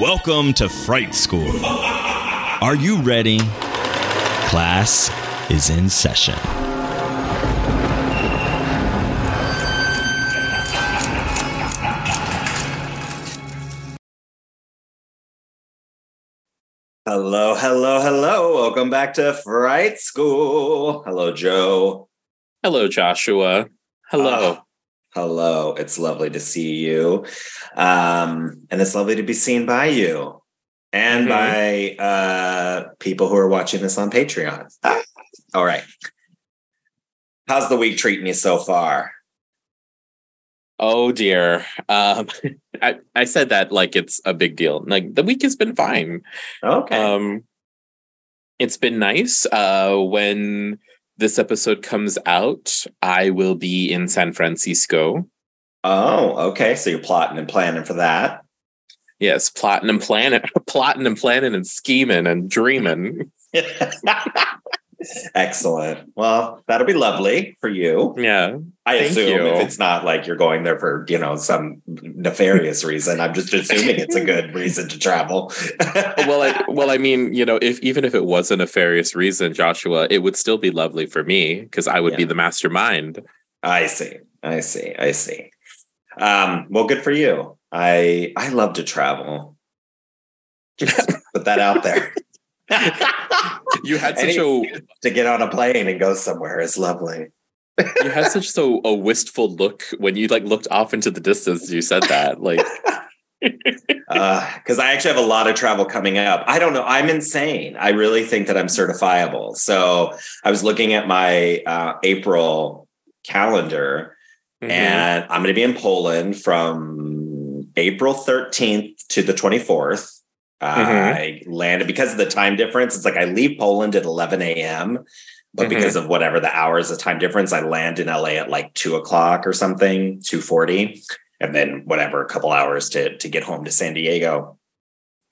Welcome to Fright School. Are you ready? Class is in session. Hello, hello, hello. Welcome back to Fright School. Hello, Joe. Hello, Joshua. Hello. Ah, hello. It's lovely to see you. Um, and it's lovely to be seen by you and Mhm. by uh, people who are watching this on Patreon. Ah, all right. How's the week treating you so far? Oh dear. Um, I, I said that like it's a big deal. Like the week has been fine. Okay. Um, it's been nice. Uh, when this episode comes out, I will be in San Francisco. oh, okay. So you're plotting and planning for that. Yes, plotting and planning, plotting and planning and scheming and dreaming. Excellent. Well, that'll be lovely for you. Yeah. I Thank assume you. if it's not like you're going there for, you know, some nefarious reason, I'm just assuming it's a good reason to travel. Well, I, well, I mean, you know, if even if it was a nefarious reason, Joshua, it would still be lovely for me because I would be the mastermind. I see. I see. I see. Um, well, good for you. I I love to travel. Just put that out there. You had such a to get on a plane and go somewhere is lovely. you had such so a wistful look when you like looked off into the distance. You said that like because I actually have a lot of travel coming up. I don't know. I'm insane. I really think that I'm certifiable. So I was looking at my uh, April calendar, mhm, and I'm going to be in Poland from April 13th to the 24th. I landed because of the time difference. It's like I leave Poland at 11 a.m. But Mhm. because of whatever the hours of time difference, I land in LA at like two o'clock or something, 240 and then whatever, a couple hours to to get home to San Diego.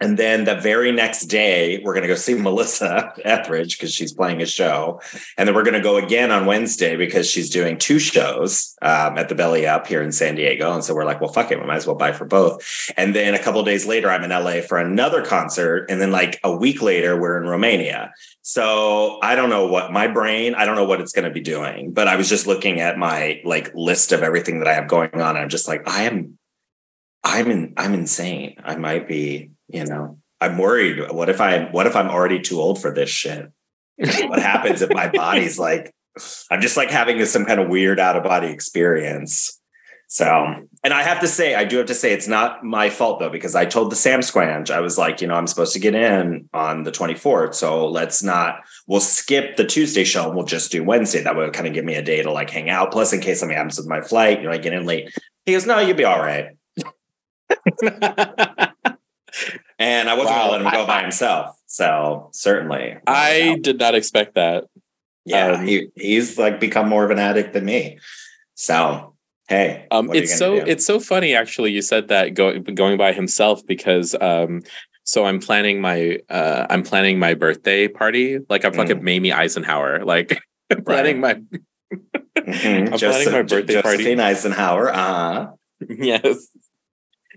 And then the very next day, we're going to go see Melissa Etheridge because she's playing a show. And then we're going to go again on Wednesday because she's doing two shows um, at the Belly Up here in San Diego. And so we're like, well, fuck it. We might as well buy for both. And then a couple days later, I'm in LA for another concert. And then like a week later, we're in Romania. So I don't know what my brain, I don't know what it's going to be doing, but I was just looking at my like list of everything that I have going on. And I'm just like, I am, I'm in, I'm insane. I might be, you know, I'm worried. What if I, what if I'm already too old for this shit? what happens if my body's like, I'm just like having this, some kind of weird out of body experience. So, and I have to say, I do have to say, it's not my fault though, because I told the Sam Squanch, I was like, you know, I'm supposed to get in on the 24th. So let's not, we'll skip the Tuesday show and we'll just do Wednesday. That would kind of give me a day to like hang out. Plus, in case something happens with my flight, you know, I get in late. He goes, no, you'll be all right. And I wasn't Wow. going to let him go by himself. So certainly. I did not expect that. yeah, um, he, he's like become more of an addict than me. So, hey, Um, what are you it's so do? it's so funny actually. You said that going going by himself because um, so I'm planning my uh, I'm planning my birthday party like I'm fucking Mm. Mamie Eisenhower like planning my Mhm. I'm planning my birthday party. Josephine Eisenhower. Uh-huh. yes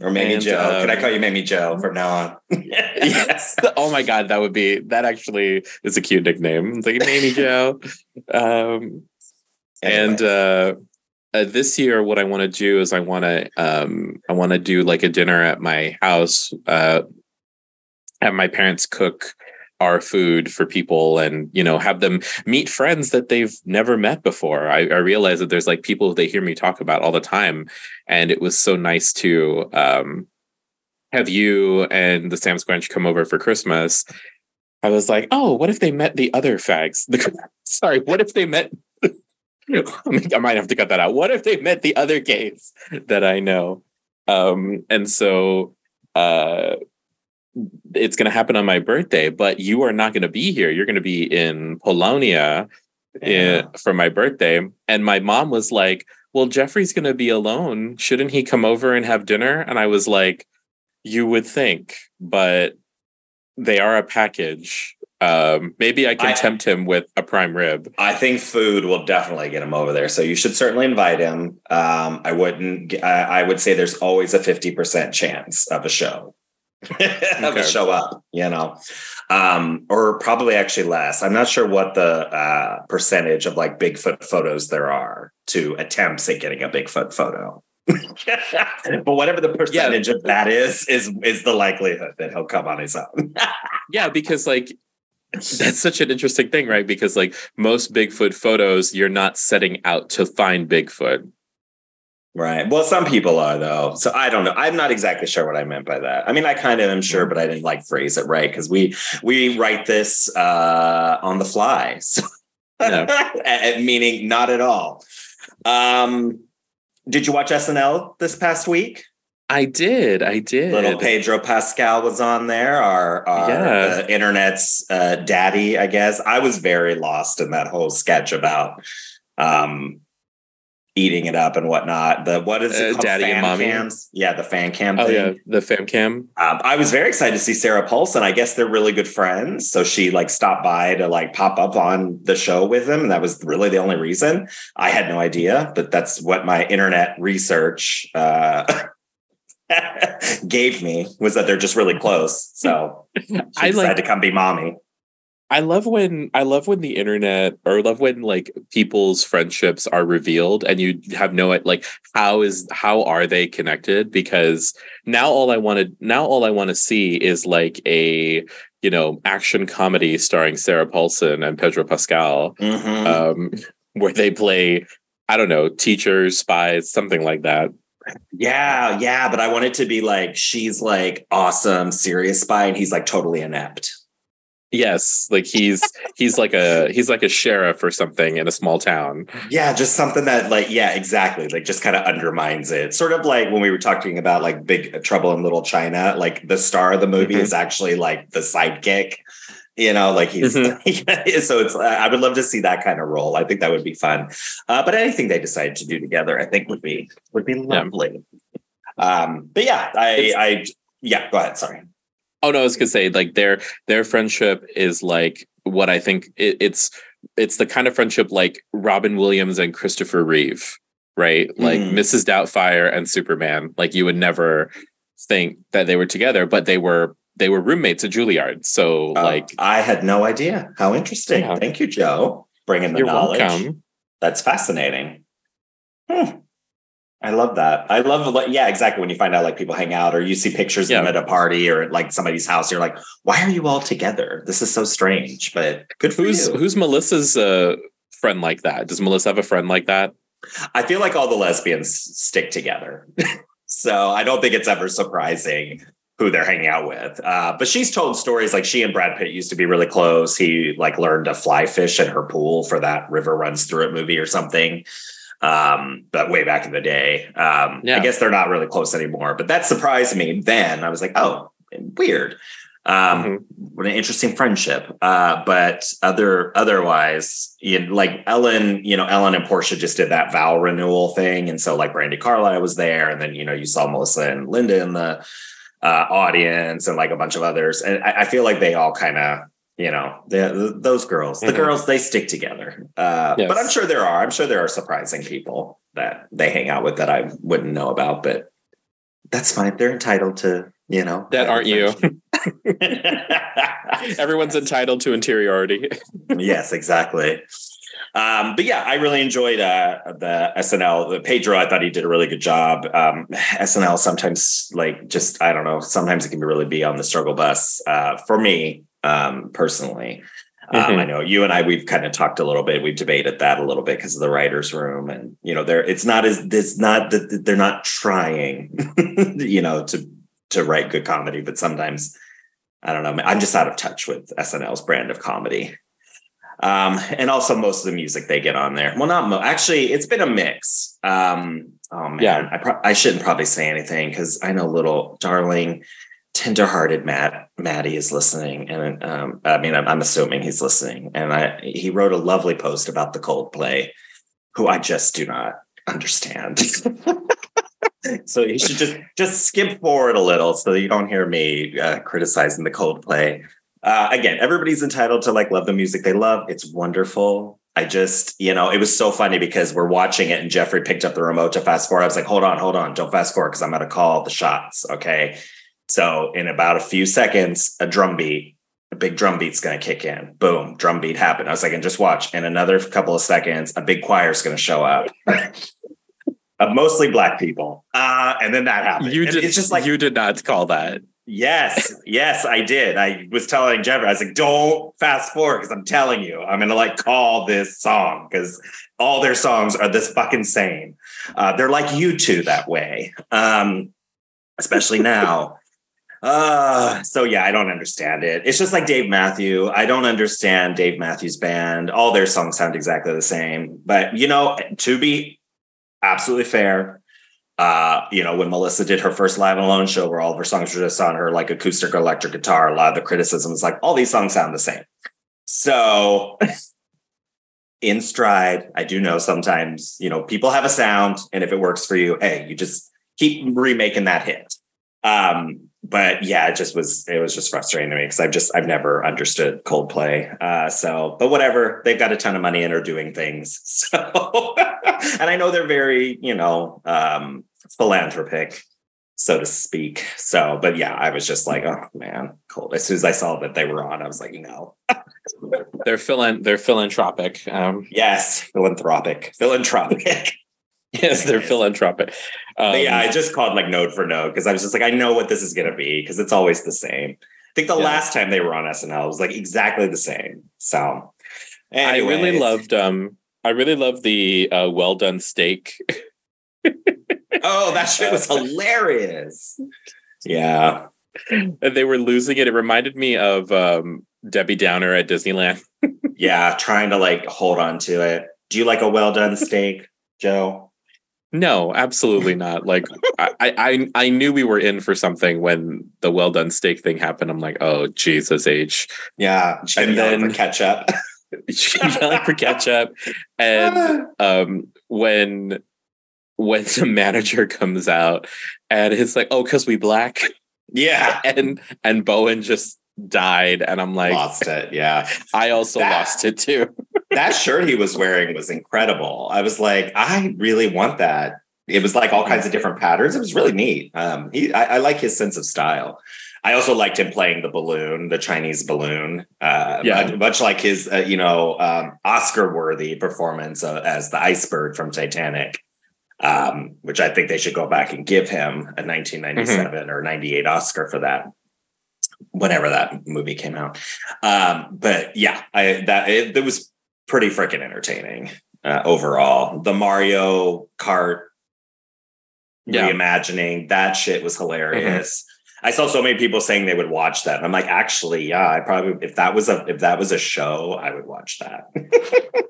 Or Mamie And, Joe. Can I um, call you Mamie Joe from now on? yes. Oh my god, that would be that actually is a cute nickname. It's like Mamie Joe. Um, and uh, uh, this year, what I want to do is I want to um, I want to do like a dinner at my house. Uh, have my parents cook our food for people and you know have them meet friends that they've never met before I, I realize that there's like people they hear me talk about all the time and it was so nice to um have you and the sam squanch come over for christmas I was like, oh, what if they met the other fags? The, sorry, what if they met? I might have to cut that out. What if they met the other gays that I know? Um, and so uh, it's going to happen on my birthday, but you are not going to be here. You're going to be in Polonia yeah. in, for my birthday. And my mom was like, well, Jeffrey's going to be alone. Shouldn't he come over and have dinner? And I was like, you would think, but they are a package. Um, maybe I can I, tempt him with a prime rib. I think food will definitely get him over there. So you should certainly invite him. Um, I wouldn't, I, I would say there's always a 50% chance of a show. okay. a show up, you know, um, or probably actually less. I'm not sure what the uh, percentage of like Bigfoot photos there are to attempts at getting a Bigfoot photo. but whatever the percentage yeah. of that is, is is the likelihood that he'll come on his own. yeah, because like that's such an interesting thing, right? Because like most Bigfoot photos, you're not setting out to find Bigfoot. Right. Well, some people are though. So I don't know. I'm not exactly sure what I meant by that. I mean, I kind of am sure, but I didn't like phrase it right because we we write this uh on the fly. So yeah. meaning not at all. Um did you watch SNL this past week? I did. I did. Little Pedro Pascal was on there, our, our yeah. uh, internet's uh, daddy, I guess. I was very lost in that whole sketch about um, eating it up and whatnot. The what is it? Uh, Daddy fan and mommy. Cams? Yeah, the fan cam. Oh thing. yeah, the fan cam. Um, I was very excited to see Sarah Paulson. I guess they're really good friends, so she like stopped by to like pop up on the show with them. and that was really the only reason. I had no idea, but that's what my internet research. Uh, gave me was that they're just really close. So I decided like, to come be mommy. I love when I love when the internet or love when like people's friendships are revealed and you have no like how is how are they connected? Because now all I want to now all I want to see is like a you know action comedy starring Sarah Paulson and Pedro Pascal mm-hmm. um, where they play I don't know teachers spies something like that. Yeah yeah but I want it to be like she's like awesome serious spy and he's like totally inept Yes, like he's he's like a he's like a sheriff or something in a small town. Yeah, just something that like yeah, exactly. Like just kind of undermines it. Sort of like when we were talking about like Big Trouble in Little China, like the star of the movie mm-hmm. is actually like the sidekick. You know, like he's mm-hmm. so it's. I would love to see that kind of role. I think that would be fun. Uh, but anything they decide to do together, I think would be would be lovely. Yeah. Um, but yeah, I, it's, I yeah. Go ahead. Sorry. Oh no, I was gonna say like their their friendship is like what I think it, it's it's the kind of friendship like Robin Williams and Christopher Reeve, right? Like mm. Mrs. Doubtfire and Superman. Like you would never think that they were together, but they were they were roommates at Juilliard. So uh, like I had no idea. How interesting. Yeah. Thank you, Joe, bringing the You're knowledge. Welcome. That's fascinating. Hmm. I love that. I love, yeah, exactly. When you find out like people hang out or you see pictures yeah. of them at a party or at like somebody's house, you're like, why are you all together? This is so strange, but good for who's, you. Who's Melissa's uh, friend like that? Does Melissa have a friend like that? I feel like all the lesbians stick together. so I don't think it's ever surprising who they're hanging out with. Uh, but she's told stories like she and Brad Pitt used to be really close. He like learned to fly fish in her pool for that River Runs Through It movie or something um, but way back in the day. Um, yeah. I guess they're not really close anymore, but that surprised me then. I was like, oh, weird. Um, mm-hmm. what an interesting friendship. Uh, but other otherwise, you know, like Ellen, you know, Ellen and Portia just did that vow renewal thing. And so like Brandi Carlile was there. And then, you know, you saw Melissa and Linda in the uh, audience and like a bunch of others. And I, I feel like they all kind of you know the, those girls the mm-hmm. girls they stick together uh, yes. but i'm sure there are i'm sure there are surprising people that they hang out with that i wouldn't know about but that's fine they're entitled to you know that aren't you everyone's entitled to interiority yes exactly um, but yeah, I really enjoyed uh, the SNL. The Pedro, I thought he did a really good job. Um, SNL sometimes, like, just I don't know. Sometimes it can be really be on the struggle bus uh, for me um, personally. Um, mm-hmm. I know you and I we've kind of talked a little bit. We've debated that a little bit because of the writers' room, and you know, there it's not as it's not that they're not trying, you know, to to write good comedy, but sometimes I don't know. I'm just out of touch with SNL's brand of comedy. Um, and also most of the music they get on there. Well, not mo- actually, it's been a mix. Um, oh man, Yeah. I, pro- I shouldn't probably say anything because I know little darling, tenderhearted Matt Maddie is listening, and um, I mean, I'm, I'm assuming he's listening. And I he wrote a lovely post about the Coldplay, who I just do not understand. so you should just just skip forward a little so you don't hear me uh, criticizing the Coldplay. Uh, again, everybody's entitled to like love the music they love. It's wonderful. I just, you know, it was so funny because we're watching it and Jeffrey picked up the remote to fast forward. I was like, hold on, hold on, don't fast forward because I'm going to call the shots. Okay. So in about a few seconds, a drum beat, a big drum beat's going to kick in. Boom, drum beat happened. I was like, and just watch. In another couple of seconds, a big choir's going to show up. Of mostly black people, uh, and then that happened. You And did It's just like you did not call that. Yes, yes, I did. I was telling Jeffrey, I was like, don't fast forward because I'm telling you, I'm gonna like call this song because all their songs are this fucking same. Uh, they're like U2 that way, um, especially now. Uh, so yeah, I don't understand it. It's just like Dave Matthew. I don't understand Dave Matthews Band. All their songs sound exactly the same. But you know, to be absolutely fair, uh, you know, when Melissa did her first live and alone show where all of her songs were just on her like acoustic or electric guitar, a lot of the criticism is like all these songs sound the same. So in stride, I do know sometimes, you know, people have a sound, and if it works for you, hey, you just keep remaking that hit. Um, but yeah, it just was it was just frustrating to me because I've just I've never understood Coldplay. Uh, so, but whatever, they've got a ton of money and are doing things. So, and I know they're very, you know, um, philanthropic, so to speak. So, but yeah, I was just like, oh man, cold. As soon as I saw that they were on, I was like, no. They're philan they're philanthropic. Um, Yes, philanthropic, philanthropic. yes, they're philanthropic. Um, yeah, I just called like node for node because I was just like, I know what this is going to be because it's always the same. I think the Yeah. last time they were on SNL was like exactly the same. So, I really loved um I really loved the uh, well done steak. Oh, that shit was hilarious. Yeah, And they were losing it. It reminded me of um, Debbie Downer at Disneyland. yeah, trying to like hold on to it. Do you like a well done steak, Joe? No, absolutely not. Like I, I, I knew we were in for something when the well done steak thing happened. I'm like, oh Jesus H. Yeah, And then- catch up. yelling for ketchup. And um, when when the manager comes out and it's like, oh, because we black, yeah, and and Bowen just died, and I'm like, lost it. Yeah, I also That- lost it too. That shirt he was wearing was incredible. I was like, I really want that. It was like all kinds of different patterns. It was really neat. Um, he, I, I like his sense of style. I also liked him playing the balloon, the Chinese balloon. Uh, Yeah. much, much like his, uh, you know, um, Oscar-worthy performance uh, as the iceberg from Titanic, um, which I think they should go back and give him a 1997 or 98 Oscar for that whenever that movie came out. Um, but yeah, I that it, it was pretty freaking entertaining uh, overall. The Mario Kart Yeah. reimagining that shit was hilarious. I saw so many people saying they would watch that. And I'm like, actually, yeah, I probably if that was a if that was a show, I would watch that.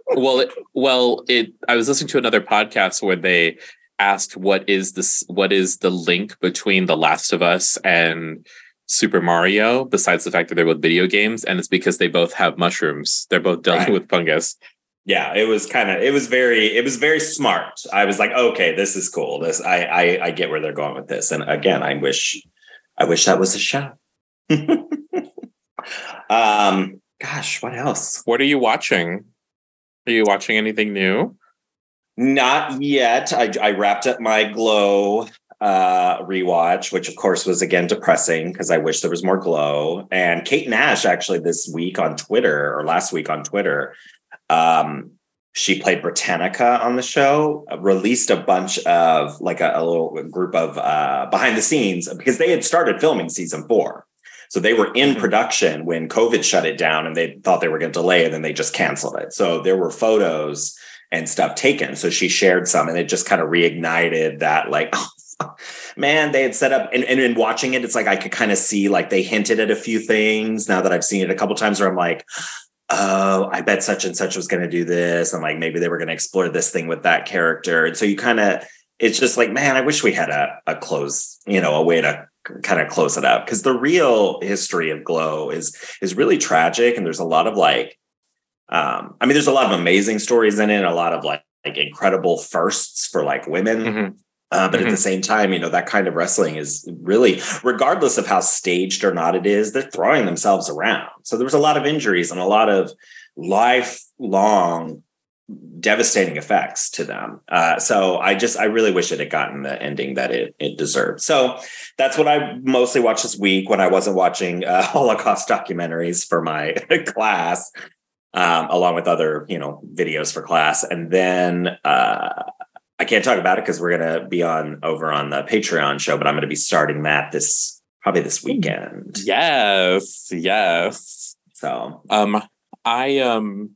well, it, well, it. I was listening to another podcast where they asked what is this what is the link between The Last of Us and Super Mario, besides the fact that they're both video games, and it's because they both have mushrooms. They're both dealing Right. with fungus. yeah, it was kind of it was very it was very smart. I was like, okay, this is cool. This I I, I get where they're going with this. And again, I wish I wish that was a show. um, gosh, what else? What are you watching? Are you watching anything new? Not yet. I, I wrapped up my Glow uh rewatch, which of course was again depressing because I wish there was more Glow. And Kate Nash actually this week on Twitter or last week on Twitter, um, she played Britannica on the show, uh, released a bunch of like a, a little group of uh behind the scenes because they had started filming season four. So they were in Mhm. production when COVID shut it down and they thought they were going to delay and then they just canceled it. So there were photos and stuff taken. So she shared some and it just kind of reignited that like, oh, man, they had set up and, and in watching it, it's like I could kind of see like they hinted at a few things now that I've seen it a couple times where I'm like, oh, I bet such and such was going to do this. And like maybe they were going to explore this thing with that character. And so you kind of, it's just like, man, I wish we had a, a close, you know, a way to kind of close it up. Cause the real history of Glow is is really tragic. And there's a lot of like, um, I mean, there's a lot of amazing stories in it, and a lot of like, like incredible firsts for like women. Mm-hmm. Uh, but mm-hmm. at the mm-hmm. same time, you know, that kind of wrestling is really, regardless of how staged or not it is, they're throwing themselves around. So there was a lot of injuries and a lot of lifelong devastating effects to them. Uh, so I just, I really wish it had gotten the ending that it, it deserved. So that's what I mostly watched this week when I wasn't watching uh, Holocaust documentaries for my class. Um, along with other, you know, videos for class, and then uh, I can't talk about it because we're gonna be on over on the Patreon show, but I'm gonna be starting that this probably this weekend. Yes, yes. So um I um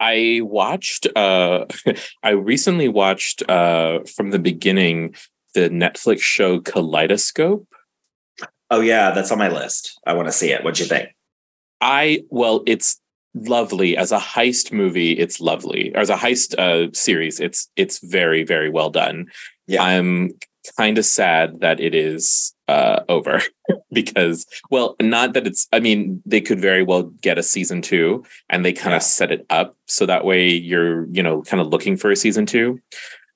I watched uh I recently watched uh from the beginning the Netflix show Kaleidoscope. Oh yeah, that's on my list. I want to see it. What'd you think? I well, it's lovely. As a heist movie it's lovely. Or as a heist uh, series it's it's very very well done. Yeah. I'm kind of sad that it is uh, over because well not that it's i mean they could very well get a season two and they kind of yeah. set it up so that way you're you know kind of looking for a season two.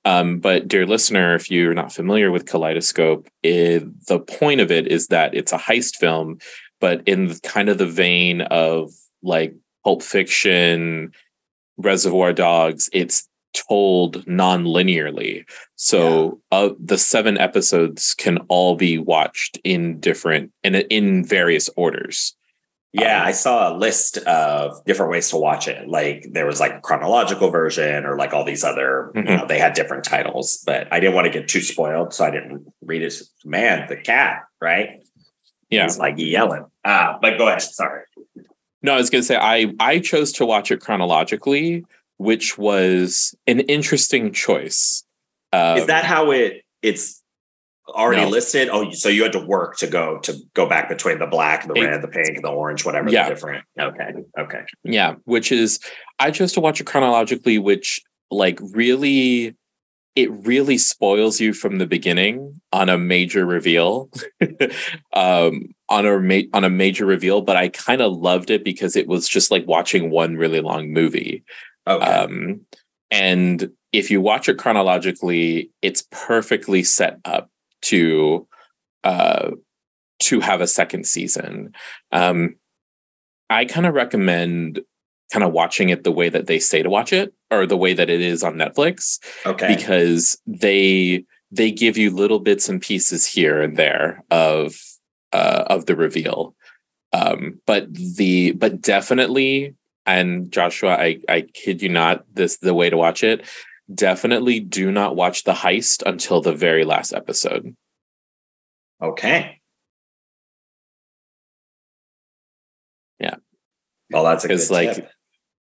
Um, but dear listener if you're not familiar with kaleidoscope it, the point of it is that it's a heist film but in kind of the vein of like Pulp Fiction, Reservoir Dogs, it's told non-linearly. So yeah. uh, the seven episodes can all be watched in different and in, various orders. Yeah, um, I saw a list of different ways to watch it. Like there was like a chronological version or like all these other, mm-hmm. you know, they had different titles, but I didn't want to get too spoiled. So I didn't read it. Man, the cat, right? Yeah. He's like yelling. Ah, but go ahead. Sorry. No, I was going to say I I chose to watch it chronologically, which was an interesting choice. Um, Is that how it it's already no. listed? Oh, so you had to work to go to go back between the black, the it, red, the pink, the orange, whatever. Yeah. different. Okay. Okay. Yeah, which is I chose to watch it chronologically, which like really it really spoils you from the beginning on a major reveal um, on a ma- on a major reveal but i kind of loved it because it was just like watching one really long movie okay. um, and if you watch it chronologically it's perfectly set up to uh, to have a second season um, i kind of recommend kind of watching it the way that they say to watch it or the way that it is on Netflix. Okay. Because they they give you little bits and pieces here and there of uh, of the reveal. Um, but the but definitely, and Joshua, I I kid you not, this the way to watch it. Definitely do not watch the heist until the very last episode. Okay. Yeah. Well, that's a good like,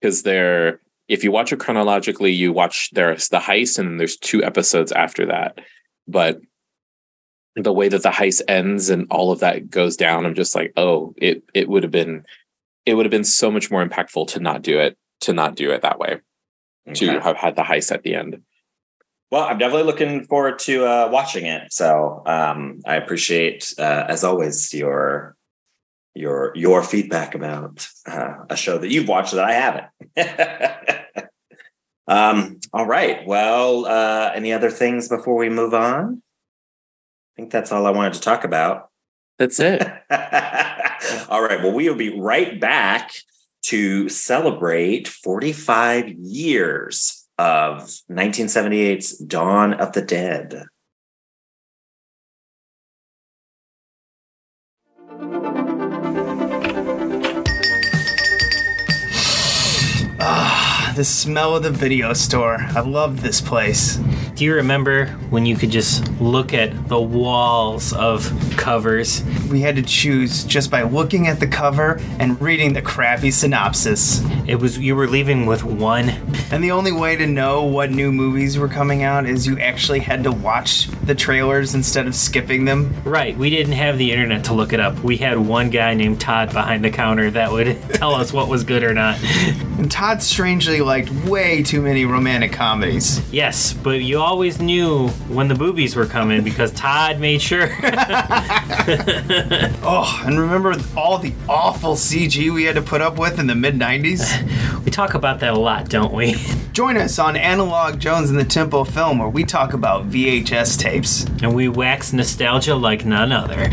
because they're if you watch it chronologically, you watch there's the heist and then there's two episodes after that. But the way that the heist ends and all of that goes down, I'm just like, oh, it it would have been it would have been so much more impactful to not do it, to not do it that way. Okay. To have had the heist at the end. Well, I'm definitely looking forward to uh, watching it. So um, I appreciate, uh, as always, your your your feedback about uh, a show that you've watched that I haven't. um, all right. Well, uh, any other things before we move on? I think that's all I wanted to talk about. That's it. all right. Well, we will be right back to celebrate 45 years of 1978's Dawn of the Dead. Ah, the smell of the video store. I love this place. Do you remember when you could just look at the walls of covers? We had to choose just by looking at the cover and reading the crappy synopsis. It was you were leaving with one. And the only way to know what new movies were coming out is you actually had to watch the trailers instead of skipping them. Right, we didn't have the internet to look it up. We had one guy named Todd behind the counter that would tell us what was good or not. And Todd strangely liked way too many romantic comedies. Yes, but you always knew when the boobies were coming because Todd made sure. Oh, and remember all the awful CG we had to put up with in the mid 90s? we talk about that a lot, don't we? Join us on Analog Jones and the Temple of Film, where we talk about VHS tapes. And we wax nostalgia like none other.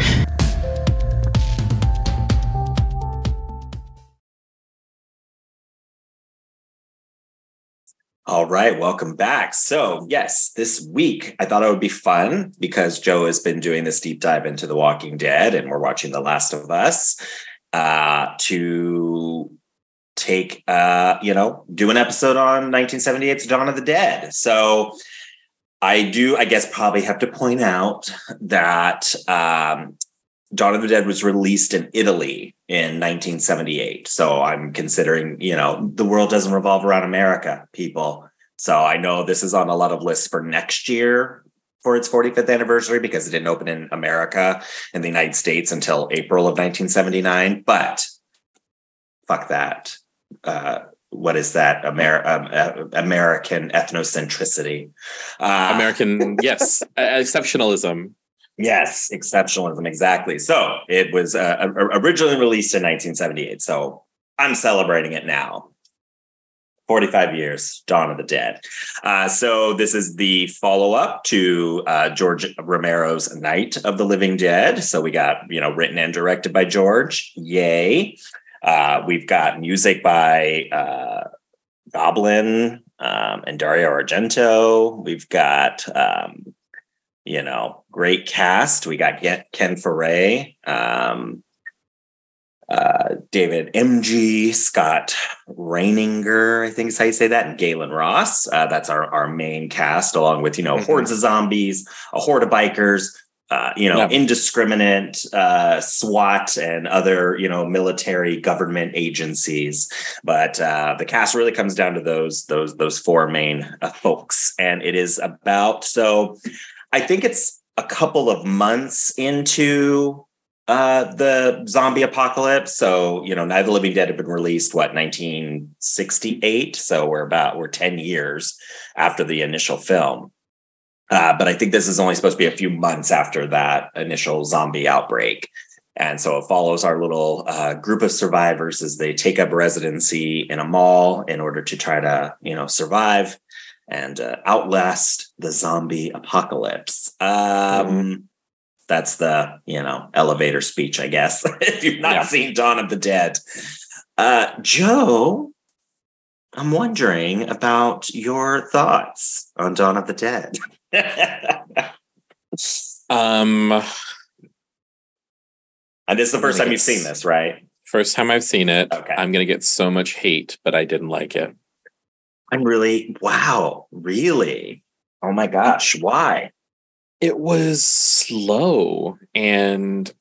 All right, welcome back. So, yes, this week I thought it would be fun because Joe has been doing this deep dive into The Walking Dead and we're watching The Last of Us uh, to take, uh, you know, do an episode on 1978's Dawn of the Dead. So, I do, I guess, probably have to point out that um, Dawn of the Dead was released in Italy in 1978. So I'm considering, you know, the world doesn't revolve around America, people. So I know this is on a lot of lists for next year for its 45th anniversary because it didn't open in America in the United States until April of 1979. But fuck that. Uh, what is that? Amer- um, uh, American ethnocentricity. Uh, American, yes, exceptionalism. Yes, exceptionalism, exactly. So it was uh, originally released in 1978. So I'm celebrating it now. 45 years, Dawn of the Dead. Uh, so this is the follow up to uh, George Romero's Night of the Living Dead. So we got, you know, written and directed by George. Yay. Uh, we've got music by uh, Goblin um, and Dario Argento. We've got um, you know, great cast. We got Ken Foree, um, uh, David Emge, Scott Reininger, I think is how you say that, and Gaylen Ross. Uh, that's our, our main cast, along with, you know, mm-hmm. hordes of zombies, a horde of bikers, uh, you know, indiscriminate uh, SWAT and other, you know, military government agencies. But uh, the cast really comes down to those those those four main uh, folks, and it is about so I think it's a couple of months into uh, the zombie apocalypse. So, you know, Night of the Living Dead had been released, what, 1968? So we're about, we're 10 years after the initial film. Uh, but I think this is only supposed to be a few months after that initial zombie outbreak. And so it follows our little uh, group of survivors as they take up residency in a mall in order to try to, you know, survive and uh, outlast the zombie apocalypse. Um, mm-hmm. That's the you know elevator speech, I guess. if you've not yeah. seen Dawn of the Dead, uh, Joe, I'm wondering about your thoughts on Dawn of the Dead. um, and this is the first time you've seen this, right? First time I've seen it. Okay. I'm gonna get so much hate, but I didn't like it. I'm really, wow, really? Oh my gosh, why? It was slow and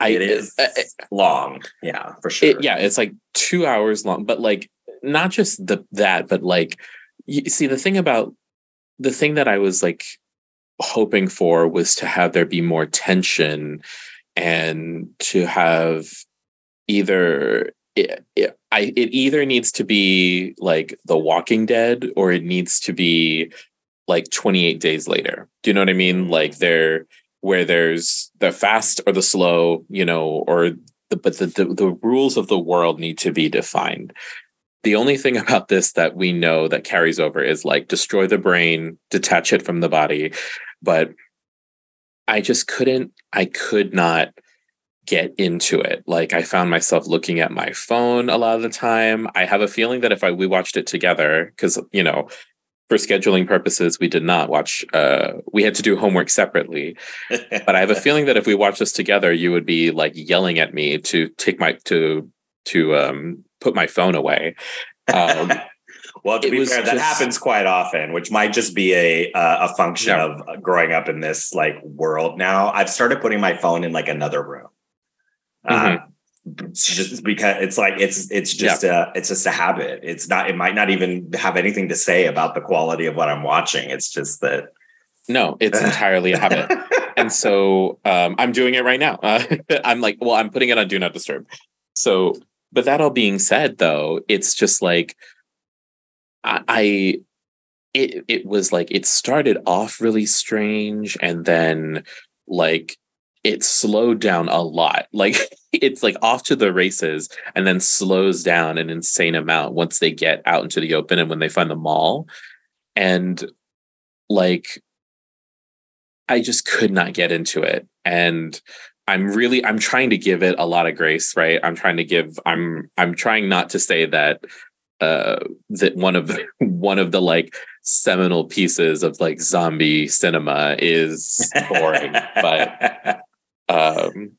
I it is uh, long. Yeah, for sure. It, yeah, it's like 2 hours long, but like not just the that but like you see the thing about the thing that I was like hoping for was to have there be more tension and to have either it, it, I, it either needs to be like The Walking Dead or it needs to be like 28 days later. Do you know what I mean? Like there, where there's the fast or the slow, you know, or the, but the, the, the rules of the world need to be defined. The only thing about this that we know that carries over is like destroy the brain, detach it from the body. But I just couldn't, I could not get into it. Like I found myself looking at my phone a lot of the time. I have a feeling that if I we watched it together, because you know, for scheduling purposes, we did not watch. Uh, we had to do homework separately. but I have a feeling that if we watched this together, you would be like yelling at me to take my to to um, put my phone away. Um, Well, to It be fair, that just- happens quite often, which might just be a uh, a function Yeah. of growing up in this like world. Now, I've started putting my phone in like another room. Uh, it's just because it's like it's it's just a it's just a habit. It's not. It might not even have anything to say about the quality of what I'm watching. It's just that. No, it's entirely a habit. and so um, I'm doing it right now. Uh, I'm like, well, I'm putting it on Do Not Disturb. So, but that all being said, though, it's just like I, I it it was like it started off really strange, and then like it slowed down a lot. Like it's like off to the races, and then slows down an insane amount once they get out into the open and when they find the mall, and like I just could not get into it. And I'm really I'm trying to give it a lot of grace, right? I'm trying to give I'm I'm trying not to say that uh that one of the one of the like seminal pieces of like zombie cinema is boring, but um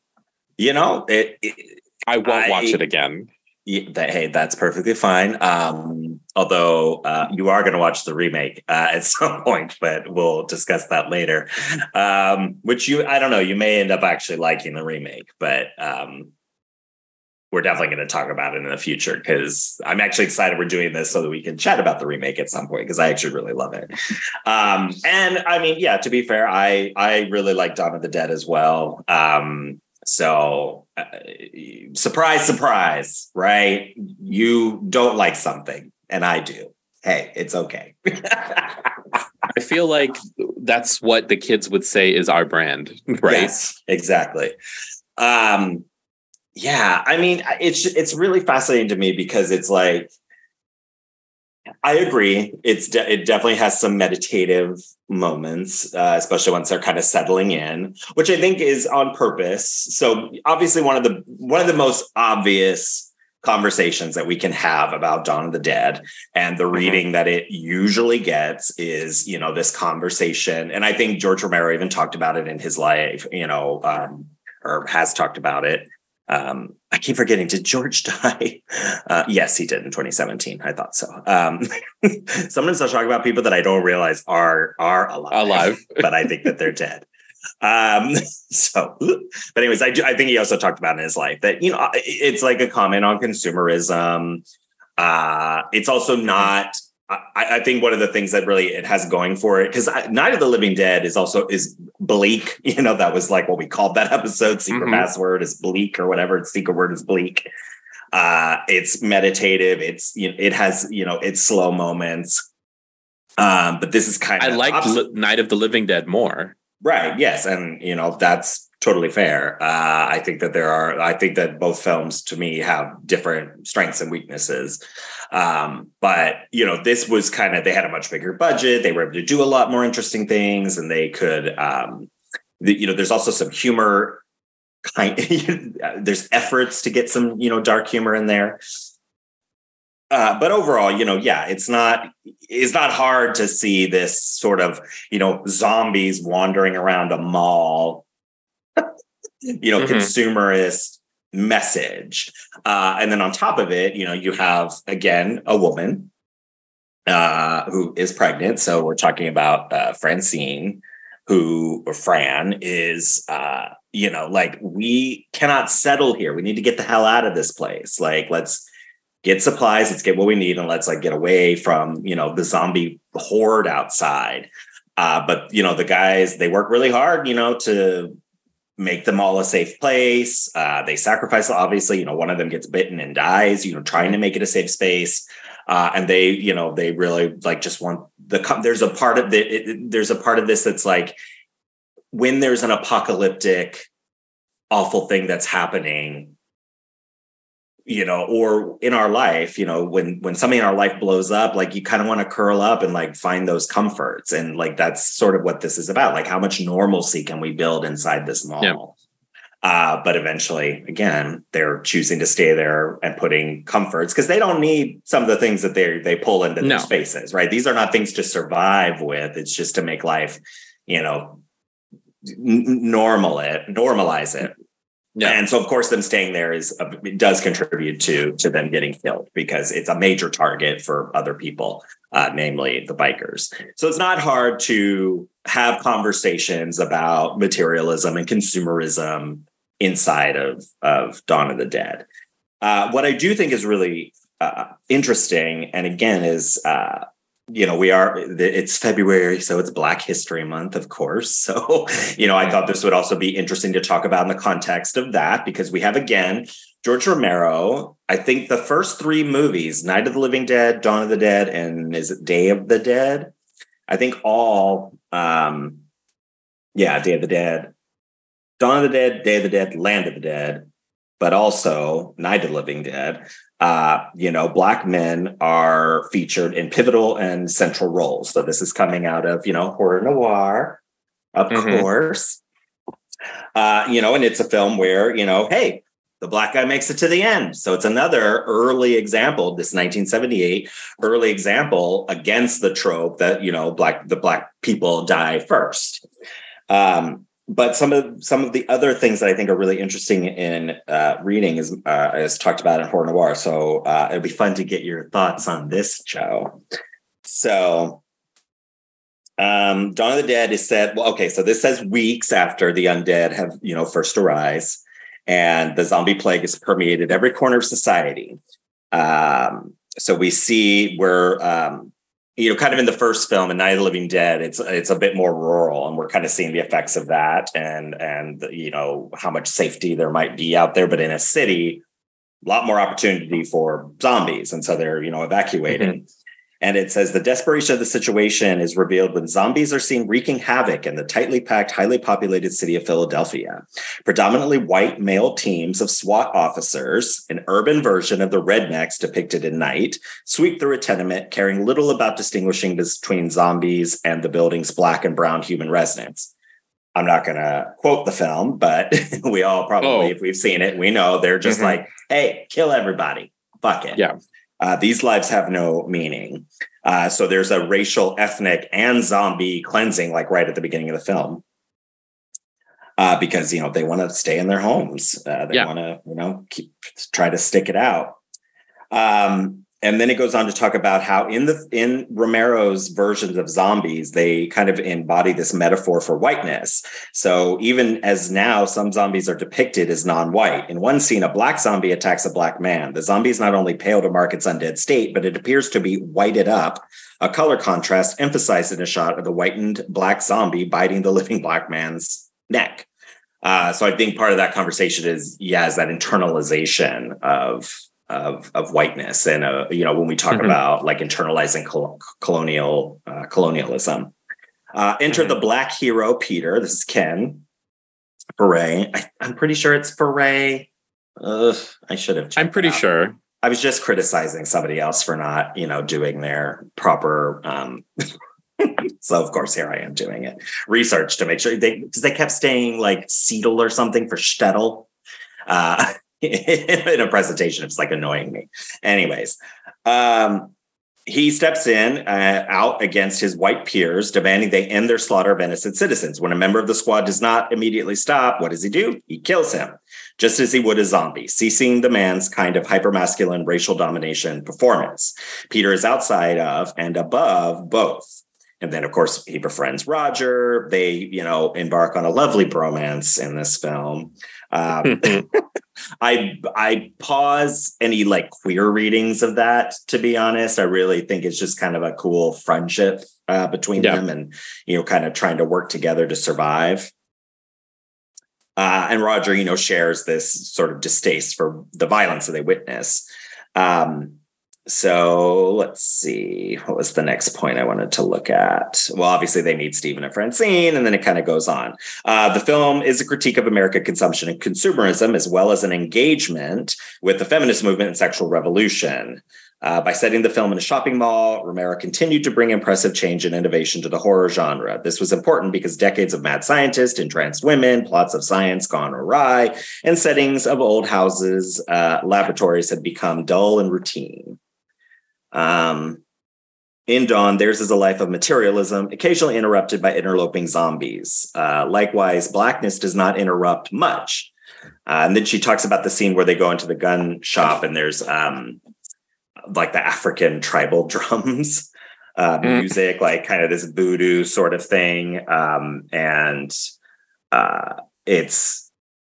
you know it, it I won't I- watch it again. Yeah, that, hey, that's perfectly fine. Um, although uh, you are going to watch the remake uh, at some point, but we'll discuss that later. Um, which you, I don't know, you may end up actually liking the remake, but um, we're definitely going to talk about it in the future because I'm actually excited we're doing this so that we can chat about the remake at some point because I actually really love it. Um, and I mean, yeah, to be fair, I I really like Dawn of the Dead as well. Um, so, uh, surprise, surprise, right? You don't like something, and I do. Hey, it's okay. I feel like that's what the kids would say is our brand, right? Yes, exactly. Um, yeah, I mean, it's it's really fascinating to me because it's like I agree. It's de- it definitely has some meditative moments, uh, especially once they're kind of settling in, which I think is on purpose. So obviously, one of the one of the most obvious conversations that we can have about Dawn of the Dead and the reading that it usually gets is, you know, this conversation. And I think George Romero even talked about it in his life, you know, um, or has talked about it. Um, I keep forgetting. Did George die? Uh, yes, he did in 2017. I thought so. Um, sometimes I'll talk about people that I don't realize are are alive, Alive. but I think that they're dead. Um, so, but anyways, I do. I think he also talked about in his life that you know it's like a comment on consumerism. Uh, it's also not. I, I think one of the things that really it has going for it because Night of the Living Dead is also is bleak. You know that was like what we called that episode. Secret Mhm. password is bleak or whatever. Its secret word is bleak. Uh, it's meditative. It's you know, it has you know it's slow moments. Um, but this is kind I of like opposite- Night of the Living Dead more. Right. Yes. And, you know, that's totally fair. Uh, I think that there are, I think that both films to me have different strengths and weaknesses. Um, but, you know, this was kind of, they had a much bigger budget. They were able to do a lot more interesting things and they could, um, the, you know, there's also some humor. Kind, there's efforts to get some, you know, dark humor in there. Uh, but overall, you know, yeah, it's not it's not hard to see this sort of you know zombies wandering around a mall, you know, Mhm. consumerist message, uh, and then on top of it, you know, you have again a woman uh, who is pregnant. So we're talking about uh, Francine, who or Fran is, uh, you know, like we cannot settle here. We need to get the hell out of this place. Like, let's get supplies, let's get what we need, and let's like get away from you know the zombie horde outside. Uh, but you know, the guys they work really hard, you know, to make them all a safe place. Uh, they sacrifice, obviously, you know, one of them gets bitten and dies, you know, trying to make it a safe space. Uh, and they, you know, they really like just want the, there's a part of the, it- there's a part of this that's like when there's an apocalyptic, awful thing that's happening, you know, or in our life, you know, when when something in our life blows up, like you kind of want to curl up and like find those comforts. And like that's sort of what this is about. Like how much normalcy can we build inside this mall? Yeah. Uh, but eventually, again, they're choosing to stay there and putting comforts because they don't need some of the things that they they pull into No. their spaces, right? These are not things to survive with. It's just to make life, you know, n- normal it, normalize it. Yeah. And so, of course, them staying there is does contribute to to them getting killed because it's a major target for other people, uh, namely the bikers. So it's not hard to have conversations about materialism and consumerism inside of of Dawn of the Dead. Uh, what I do think is really uh, interesting, and again, is uh, you know we are it's february so it's black history month of course. So you know i thought this would also be interesting to talk about in the context of that because we have again george romero. I think the first three movies night of the living dead dawn of the dead and is it day of the dead? I think all um yeah day of the dead. Dawn of the dead day of the dead land of the dead but also night of the living dead uh, you know, black men are featured in pivotal and central roles. So this is coming out of, you know, horror noir, of Mhm. course. Uh, you know, and it's a film where, you know, hey, the black guy makes it to the end. So it's another early example, this 1978 early example against the trope that, you know, black the black people die first. Um, but some of some of the other things that I think are really interesting in uh, reading is uh, is talked about in horror noir. So uh, it'll be fun to get your thoughts on this, Joe. So, um, Dawn of the Dead is said. Well, okay, so this says weeks after the undead have you know first arise, and the zombie plague has permeated every corner of society. Um, so we see where um, you know, kind of in the first film, in Night of the Living Dead, it's it's a bit more rural, and we're kind of seeing the effects of that, and and you know how much safety there might be out there. But in a city, a lot more opportunity for zombies, and so they're you know evacuated. Mm-hmm. And it says the desperation of the situation is revealed when zombies are seen wreaking havoc in the tightly packed, highly populated city of Philadelphia. Predominantly white male teams of SWAT officers, an urban version of the rednecks depicted in Night, sweep through a tenement caring little about distinguishing between zombies and the building's black and brown human residents. I'm not going to quote the film, but we all probably, Oh. if we've seen it, we know they're just Mhm. like, hey, kill everybody. Fuck it. Yeah. Uh, these lives have no meaning. Uh, so there's a racial, ethnic, and zombie cleansing, like right at the beginning of the film. Uh, because you know they want to stay in their homes. Uh, they Yeah. want to, you know, keep try to stick it out. Um, and then it goes on to talk about how in the in Romero's versions of zombies, they kind of embody this metaphor for whiteness. So even as now, some zombies are depicted as non-white. In one scene, a black zombie attacks a black man. The zombie is not only pale to mark its undead state, but it appears to be whited up. A color contrast emphasized in a shot of the whitened black zombie biting the living black man's neck. Uh, so I think part of that conversation is, yeah, is that internalization of of of whiteness, and uh, you know, when we talk Mhm. about like internalizing col- colonial uh, colonialism. Uh, enter Mhm. the black hero, Peter. This is Ken Foree. I, I'm pretty sure it's Foree. Ugh, I should have. I'm pretty sure. I was just criticizing somebody else for not, you know, doing their proper. Um, so of course, here I am doing it. Research to make sure they because they kept saying like Seedle or something for Stettel. Uh, in a presentation, it's like annoying me. Anyways, um, he steps in uh, out against his white peers, demanding they end their slaughter of innocent citizens. When a member of the squad does not immediately stop, what does he do? He kills him, just as he would a zombie, ceasing the man's kind of hypermasculine racial domination performance. Peter is outside of and above both. And then, of course, he befriends Roger. They, you know, embark on a lovely bromance in this film. Um, I I pause any like queer readings of that. To be honest, I really think it's just kind of a cool friendship uh, between Yeah. them, and you know, kind of trying to work together to survive. Uh, and Roger, you know, shares this sort of distaste for the violence that they witness. Um, so let's see. What was the next point I wanted to look at? Well, obviously they meet Stephen and Francine, and then it kind of goes on. Uh, the film is a critique of American consumption and consumerism, as well as an engagement with the feminist movement and sexual revolution. Uh, by setting the film in a shopping mall, Romero continued to bring impressive change and innovation to the horror genre. This was important because decades of mad scientists, entranced women, plots of science gone awry, and settings of old houses, uh, laboratories had become dull and routine. Um, in Dawn, theirs is a life of materialism, occasionally interrupted by interloping zombies. Uh, likewise, blackness does not interrupt much. Uh, and then she talks about the scene where they go into the gun shop and there's um, like the African tribal drums uh, Mm. music, like kind of this voodoo sort of thing. Um, and uh, it's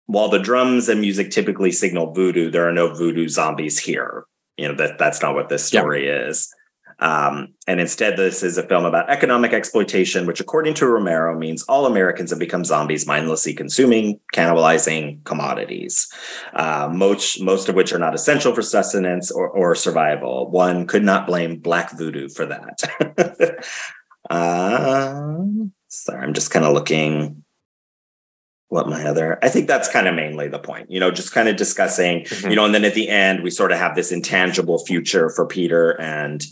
while the drums and music typically signal voodoo, there are no voodoo zombies here. You know that that's not what this Yeah. story is. Um, and instead, this is a film about economic exploitation, which, according to Romero, means all Americans have become zombies, mindlessly consuming, cannibalizing commodities, uh, most most of which are not essential for sustenance or, or survival. One could not blame Black Voodoo for that. uh, sorry, I'm just kind of looking what my other i think that's kind of mainly the point you know just kind of discussing Mhm. you know and then at the end we sort of have this intangible future for peter and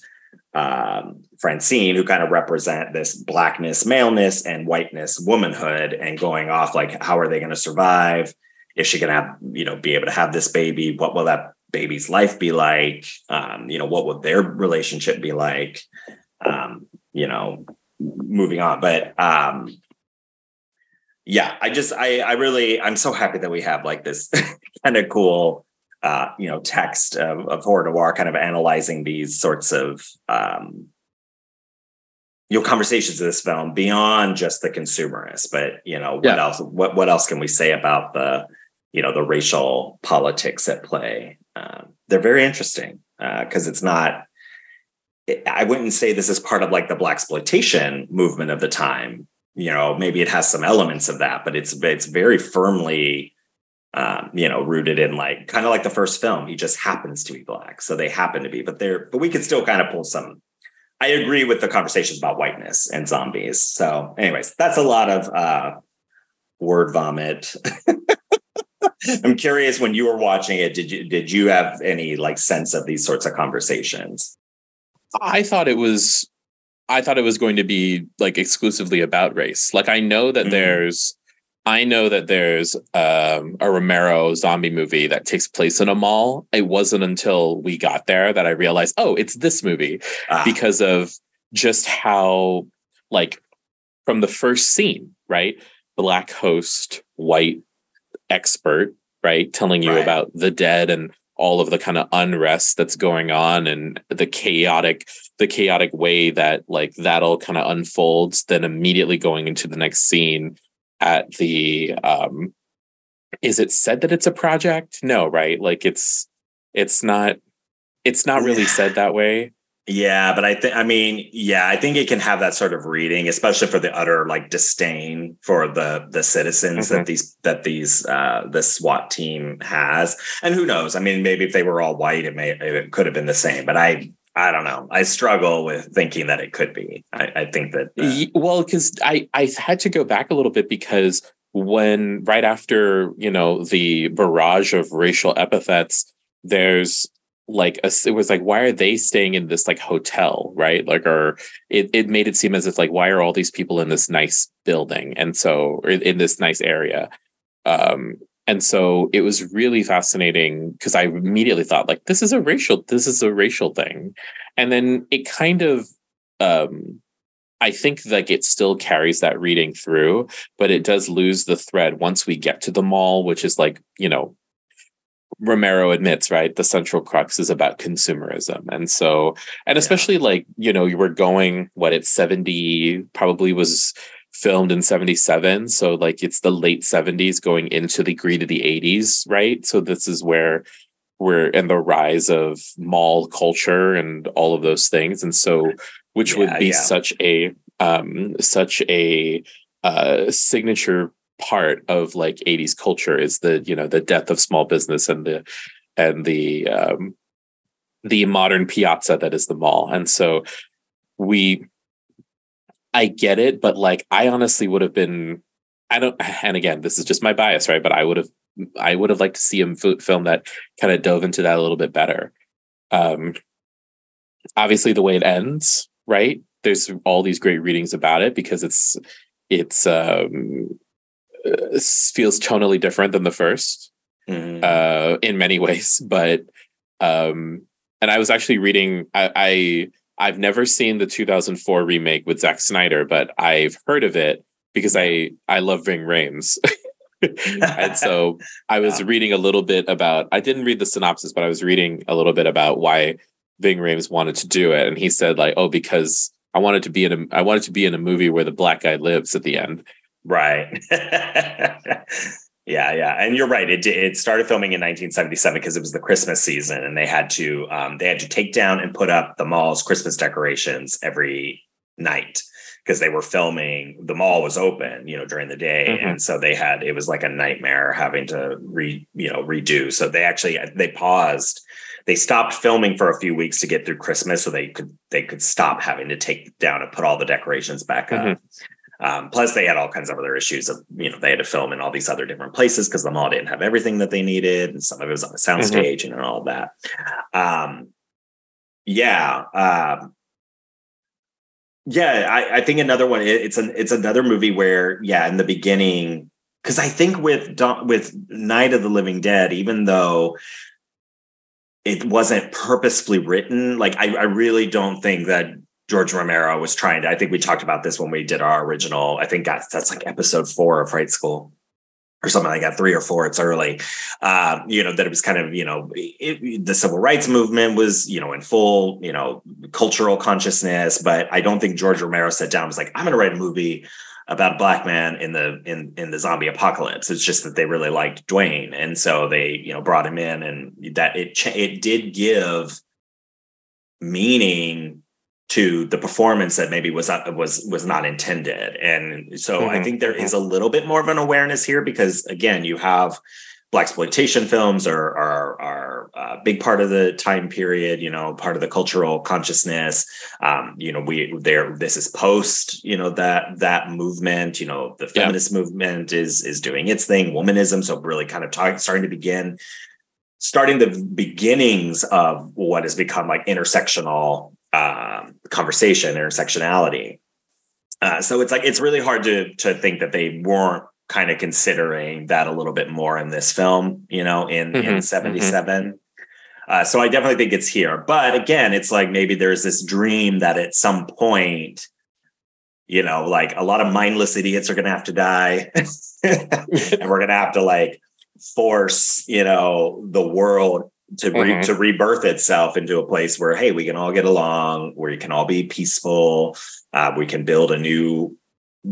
um, francine who kind of represent this blackness maleness and whiteness womanhood and going off like how are they going to survive? Is she going to have you know be able to have this baby? What will that baby's life be like? Um, you know what will their relationship be like? Um, you know moving on but um yeah i just i i really i'm so happy that we have like this kind of cool uh you know text of, of horror noir kind of analyzing these sorts of um you know conversations of this film beyond just the consumerist but you know what Yeah. else what what else can we say about the you know the racial politics at play um, they're very interesting because it's not i wouldn't say this is part of like the black exploitation movement of the time you know maybe it has some elements of that but it's it's very firmly um, you know rooted in like kind of like the first film he just happens to be black. So they happen to be but they're but we could still kind of pull some i agree with the conversations about whiteness and zombies. So anyways that's a lot of uh word vomit. I'm curious when you were watching it did you did you have any like sense of these sorts of conversations? I thought it was I thought it was going to be like exclusively about race. Like I know that Mhm. there's I know that there's um, a Romero zombie movie that takes place in a mall. It wasn't until we got there that I realized, oh, it's this movie Ah, because of just how like from the first scene, right? Black host, white expert, right? Telling you Right. about the dead and all of the kind of unrest that's going on and the chaotic the chaotic way that like that all kind of unfolds then immediately going into the next scene at the um is it said that it's a project? No right? Like it's it's not it's not really said that way Yeah, but I think I mean, yeah, I think it can have that sort of reading, especially for the utter like disdain for the the citizens that these that these uh the SWAT team has. And who knows? I mean, maybe if they were all white, it may it could have been the same. But I I don't know. I struggle with thinking that it could be. I, I think that uh, well because i i had to go back a little bit because when right after you know the barrage of racial epithets there's like a, it was like why are they staying in this like hotel right? Like or it, it made it seem as if like why are all these people in this nice building and so in this nice area? Um and so it was really fascinating because i immediately thought like this is a racial this is a racial thing. And then it kind of um I think like it still carries that reading through, but it does lose the thread once we get to the mall, which is like, you know, Romero admits, right? The central crux is about consumerism. And so, and especially like, you know, you were going, what, it's 70, probably was filmed in 77. So, like, it's the late 70s going into the greed of the 80s, right? So, this is where we're in the rise of mall culture and all of those things. And so, which would be yeah. such a, um, such a, uh, signature part of like 80s culture is the you know the death of small business and the and the um the modern piazza that is the mall. And so we i get it but like i honestly would have been i don't and again this is just my bias right? But i would have i would have liked to see him film that kind of dove into that a little bit better. Um obviously the way it ends right? There's all these great readings about it because it's it's um feels tonally different than the first mhm. uh in many ways but um and i was actually reading i, I i've never seen the 2004 remake with Zack snyder but i've heard of it because i i love ving Rhames and so I was reading a little bit about. I didn't read the synopsis, but I was reading a little bit about why Ving Rhames wanted to do it, and he said like, "Oh, because I wanted to be in a I wanted to be in a movie where the black guy lives at the end." Right. yeah, yeah, and you're right. It it started filming in 1977 because it was the Christmas season, and they had to um, they had to take down and put up the mall's Christmas decorations every night because they were filming. The mall was open, you know, during the day, Mhm. and so they had it was like a nightmare having to re you know redo. So they actually they paused. They stopped filming for a few weeks to get through Christmas, so they could they could stop having to take down and put all the decorations back up. Um, plus, they had all kinds of other issues of, you know, they had to film in all these other different places because the mall didn't have everything that they needed. And some of it was on the soundstage and all that. Um, yeah. Um, yeah. I, I think another one, it- it's an, it's another movie where, yeah, in the beginning, because I think with, Dawn- with Night of the Living Dead, even though it wasn't purposefully written, like, I, I really don't think that George Romero was trying to. I think we talked about this when we did our original. I think that's that's like episode four of Fright School or something like that, three or four. It's early. Um, you know that it was kind of you know it, the civil rights movement was you know in full you know cultural consciousness, but I don't think George Romero sat down and was like, I'm going to write a movie about a black man in the in in the zombie apocalypse. It's just that they really liked Duane, and so they you know brought him in, and that it it did give meaning to the performance that maybe was not, was was not intended. And so i Mhm, think there is a little bit more of an awareness here because again you have black exploitation films are are are a big part of the time period you know part of the cultural consciousness. Um you know we there this is post you know that that movement you know the Yeah. feminist movement is is doing its thing womanism so really kind of talking starting to begin starting the beginnings of what has become like intersectional um, conversation, intersectionality. Uh, so it's like it's really hard to to think that they weren't kind of considering that a little bit more in this film, you know, in in Mhm, '77. Uh, so I definitely think it's here, but again, it's like maybe there's this dream that at some point, you know, like a lot of mindless idiots are going to have to die, and we're going to have to like force, you know, the world to re- Mhm. to rebirth itself into a place where hey, we can all get along, where you can all be peaceful, uh, we can build a new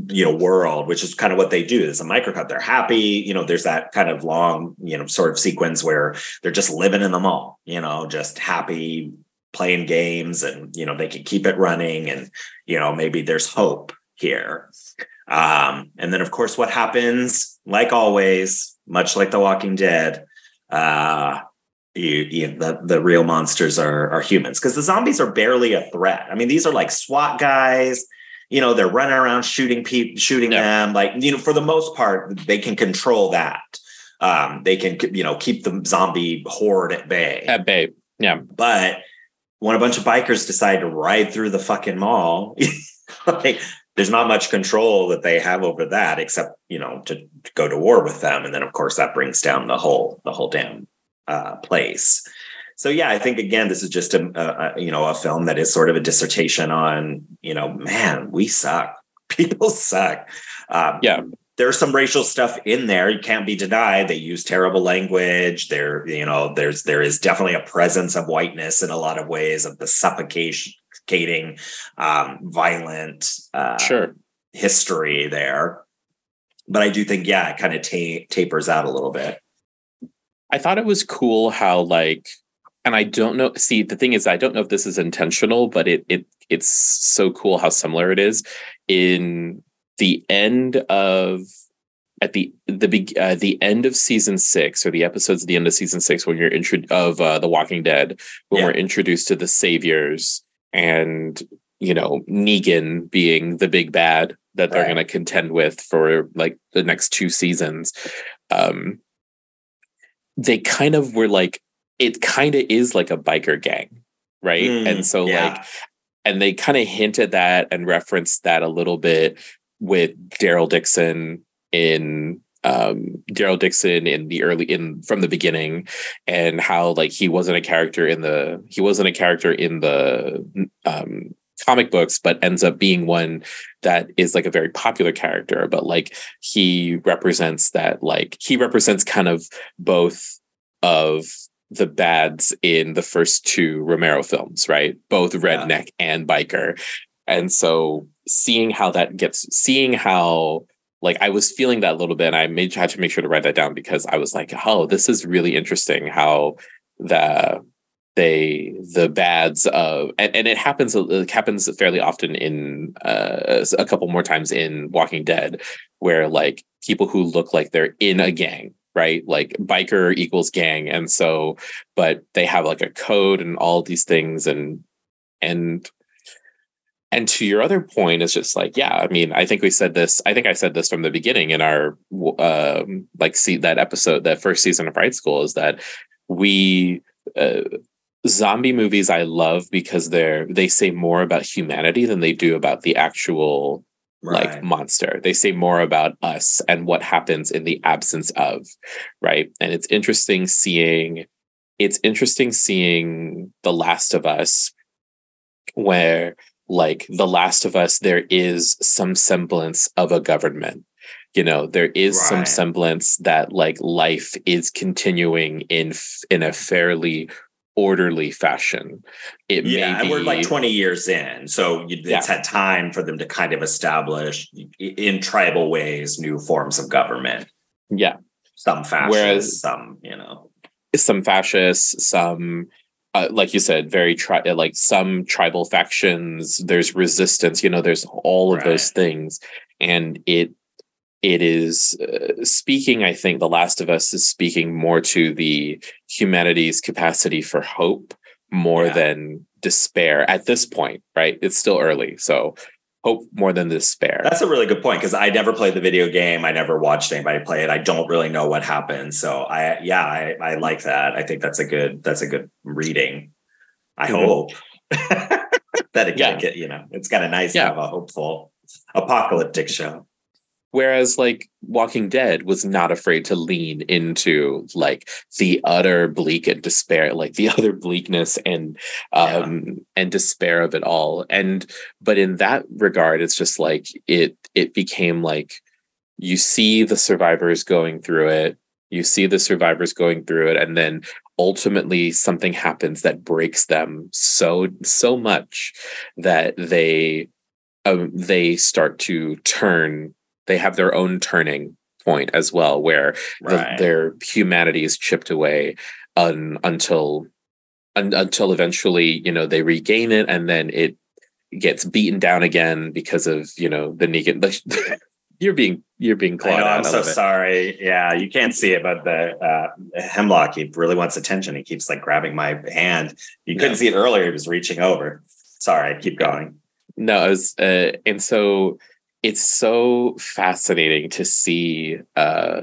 you know world which is kind of what they do. There's a microcut they're happy you know there's that kind of long you know sort of sequence where they're just living in the mall you know just happy playing games and you know they can keep it running and you know maybe there's hope here. Um and then of course what happens? Like always much like the walking dead uh you, you the, the real monsters are are humans because the zombies are barely a threat i mean these are like swat guys you know they're running around shooting people shooting Yeah. them like you know for the most part they can control that um they can you know keep the zombie horde at bay At bay. Yeah. but when a bunch of bikers decide to ride through the fucking mall like there's not much control that they have over that except you know to, to go to war with them and then of course that brings down the whole the whole damn uh, place. So yeah i think again this is just a, a, you know a film that is sort of a dissertation on you know man we suck. People suck. Um, Yeah. there's some racial stuff in there. You can't be denied. They use terrible language. There you know there's there is definitely a presence of whiteness in a lot of ways of the suffocating um violent uh Sure. history there. But i do think yeah it kind of ta- tapers out a little bit I thought it was cool how like and I don't know see the thing is I don't know if this is intentional but it it it's so cool how similar it is in the end of at the the big uh, the end of season 6 or the episodes at the end of season 6 when you're intro of uh, the walking dead when Yeah. we're introduced to the saviors and you know Negan being the big bad that they're Right. going to contend with for like the next two seasons um they kind of were like it kind of is like a biker gang right Mm, and so yeah. like and they kind of hinted that and referenced that a little bit with daryl dixon in um daryl dixon in the early in from the beginning and how like he wasn't a character in the he wasn't a character in the um comic books, but ends up being one that is like a very popular character. But like he represents that, like he represents kind of both of the bads in the first two Romero films, right? Both redneck yeah. and biker. And so seeing how that gets, seeing how like I was feeling that a little bit, and I made had to make sure to write that down because I was like, oh, this is really interesting how the they the bads of and, and it happens it happens fairly often in uh, a couple more times in Walking Dead where like people who look like they're in a gang right? Like biker equals gang. And so but they have like a code and all these things. And and and to your other point it's just like yeah i mean i think we said this i think i said this from the beginning in our um like see that episode that first season of fright school is that we uh, zombie movies I love because they're they say more about humanity than they do about the actual right. like monster. They say more about us and what happens in the absence of, right? And it's interesting seeing it's interesting seeing The Last of Us where like The Last of Us there is some semblance of a government you know there is right. some semblance that like life is continuing in in a fairly orderly fashion. It yeah, and we're like 20 years in, so it's yeah. had time for them to kind of establish in tribal ways new forms of government. Yeah, some fascists, Whereas, some you know, some fascists, some. Uh, like you said, very tri- like some tribal factions. There's resistance. You know, there's all of right. those things, and it it is uh, speaking i think the last of us is speaking more to the humanity's capacity for hope more yeah. than despair at this point right it's still early so hope more than despair that's a really good point because i never played the video game i never watched anybody play it i don't really know what happened so i yeah i, I like that i think that's a good that's a good reading i mm-hmm. hope that it yeah. get you know it's kind of nice yeah. to have a hopeful apocalyptic show Whereas like Walking Dead was not afraid to lean into like the utter bleak and despair, like the utter bleakness and um yeah. and despair of it all. And but in that regard, it's just like it it became like you see the survivors going through it, you see the survivors going through it, and then ultimately something happens that breaks them so so much that they um, they start to turn they have their own turning point as well, where right. the, their humanity is chipped away un, until un, until eventually, you know, they regain it, and then it gets beaten down again because of you know the Negan. The, you're being you're being clawed I know, I'm so sorry. Yeah, you can't see it, but the uh, hemlock he really wants attention. He keeps like grabbing my hand. You couldn't see it earlier. He was reaching over. Sorry, keep going. No, it was, uh, and so it's so fascinating to see uh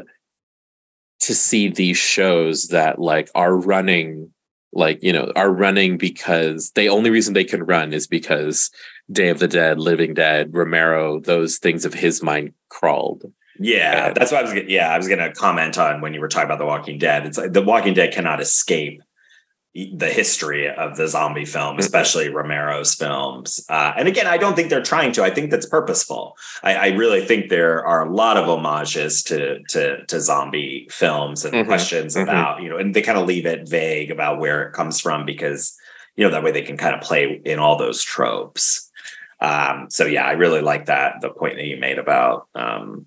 to see these shows that like are running like you know are running because the only reason they can run is because day of the dead living dead romero those things of his mind crawled. Yeah and, that's what i was yeah i was gonna comment on when you were talking about the walking dead. It's like the walking dead cannot escape the history of the zombie film, mm-hmm. especially Romero's films. Uh, and again, I don't think they're trying to. I think that's purposeful. I, I really think there are a lot of homages to to, to zombie films and mm-hmm. questions mm-hmm. about you know, and they kind of leave it vague about where it comes from because you know that way they can kind of play in all those tropes. Um, so yeah, I really like that the point that you made about um,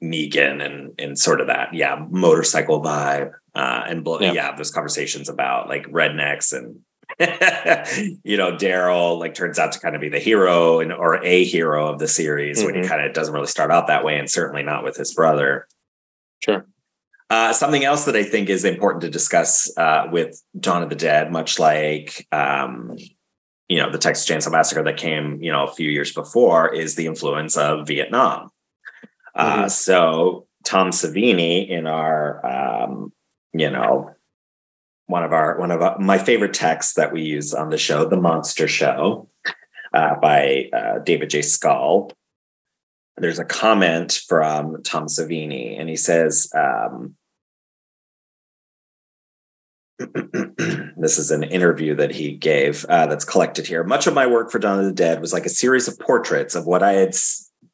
Negan and and sort of that yeah motorcycle vibe uh, and yeah. yeah, those conversations about like rednecks and you know Daryl like turns out to kind of be the hero and or a hero of the series mm-hmm. when he mm-hmm. kind of doesn't really start out that way and certainly not with his brother. Sure. Uh, something else that I think is important to discuss uh, with Dawn of the Dead, much like um, you know the Texas Chainsaw Massacre that came you know a few years before, is the influence of Vietnam. Uh, mm-hmm. so Tom Savini in our um, you know, one of our one of our, my favorite texts that we use on the show, "The Monster Show," uh, by uh, David J. Skal. There's a comment from Tom Savini, and he says. Um, this is an interview that he gave uh, that's collected here. Much of my work for Dawn of the Dead was like a series of portraits of what I had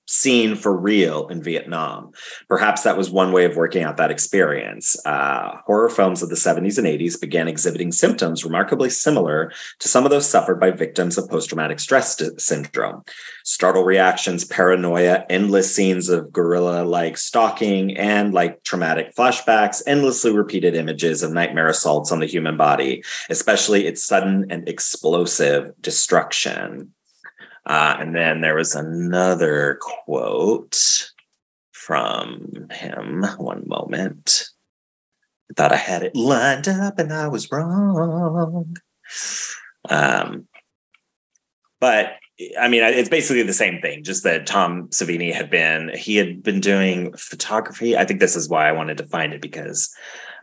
seen for real in Vietnam. Perhaps that was one way of working out that experience. Uh, horror films of the 70s and 80s began exhibiting symptoms remarkably similar to some of those suffered by victims of post traumatic stress syndrome. Startle reactions, paranoia, endless scenes of guerrilla like stalking, and like traumatic flashbacks, endlessly repeated images of nightmare assaults on the human body, especially its sudden and explosive destruction. Uh, and then there was another quote from him. One moment. I thought I had it lined up and I was wrong. Um, but I mean, it's basically the same thing, just that Tom Savini had been, he had been doing photography. I think this is why I wanted to find it because,